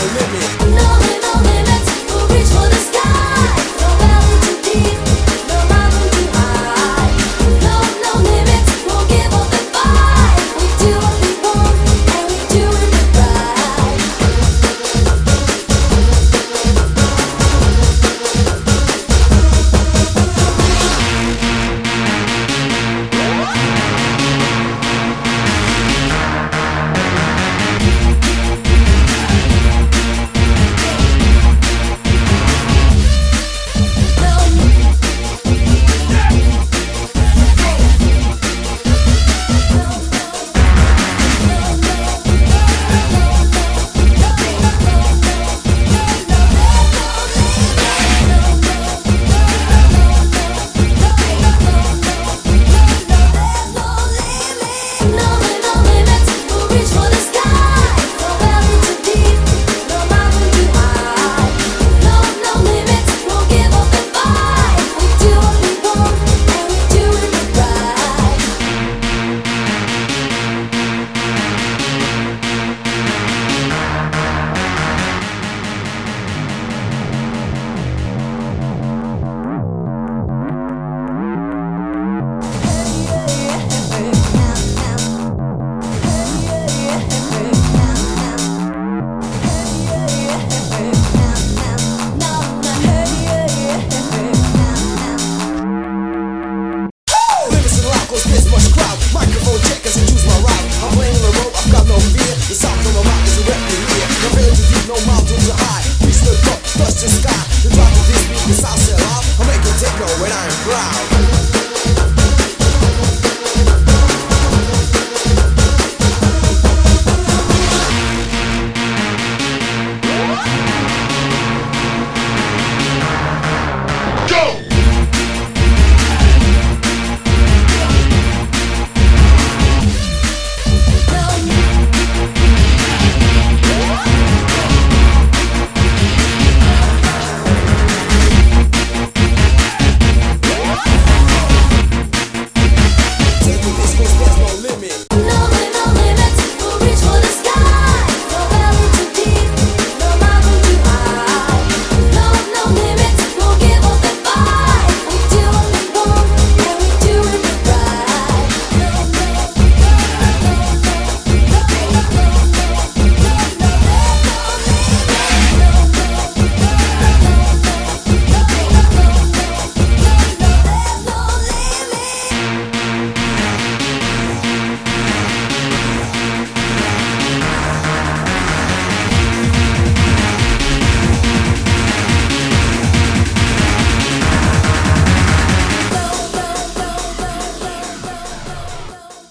no limit.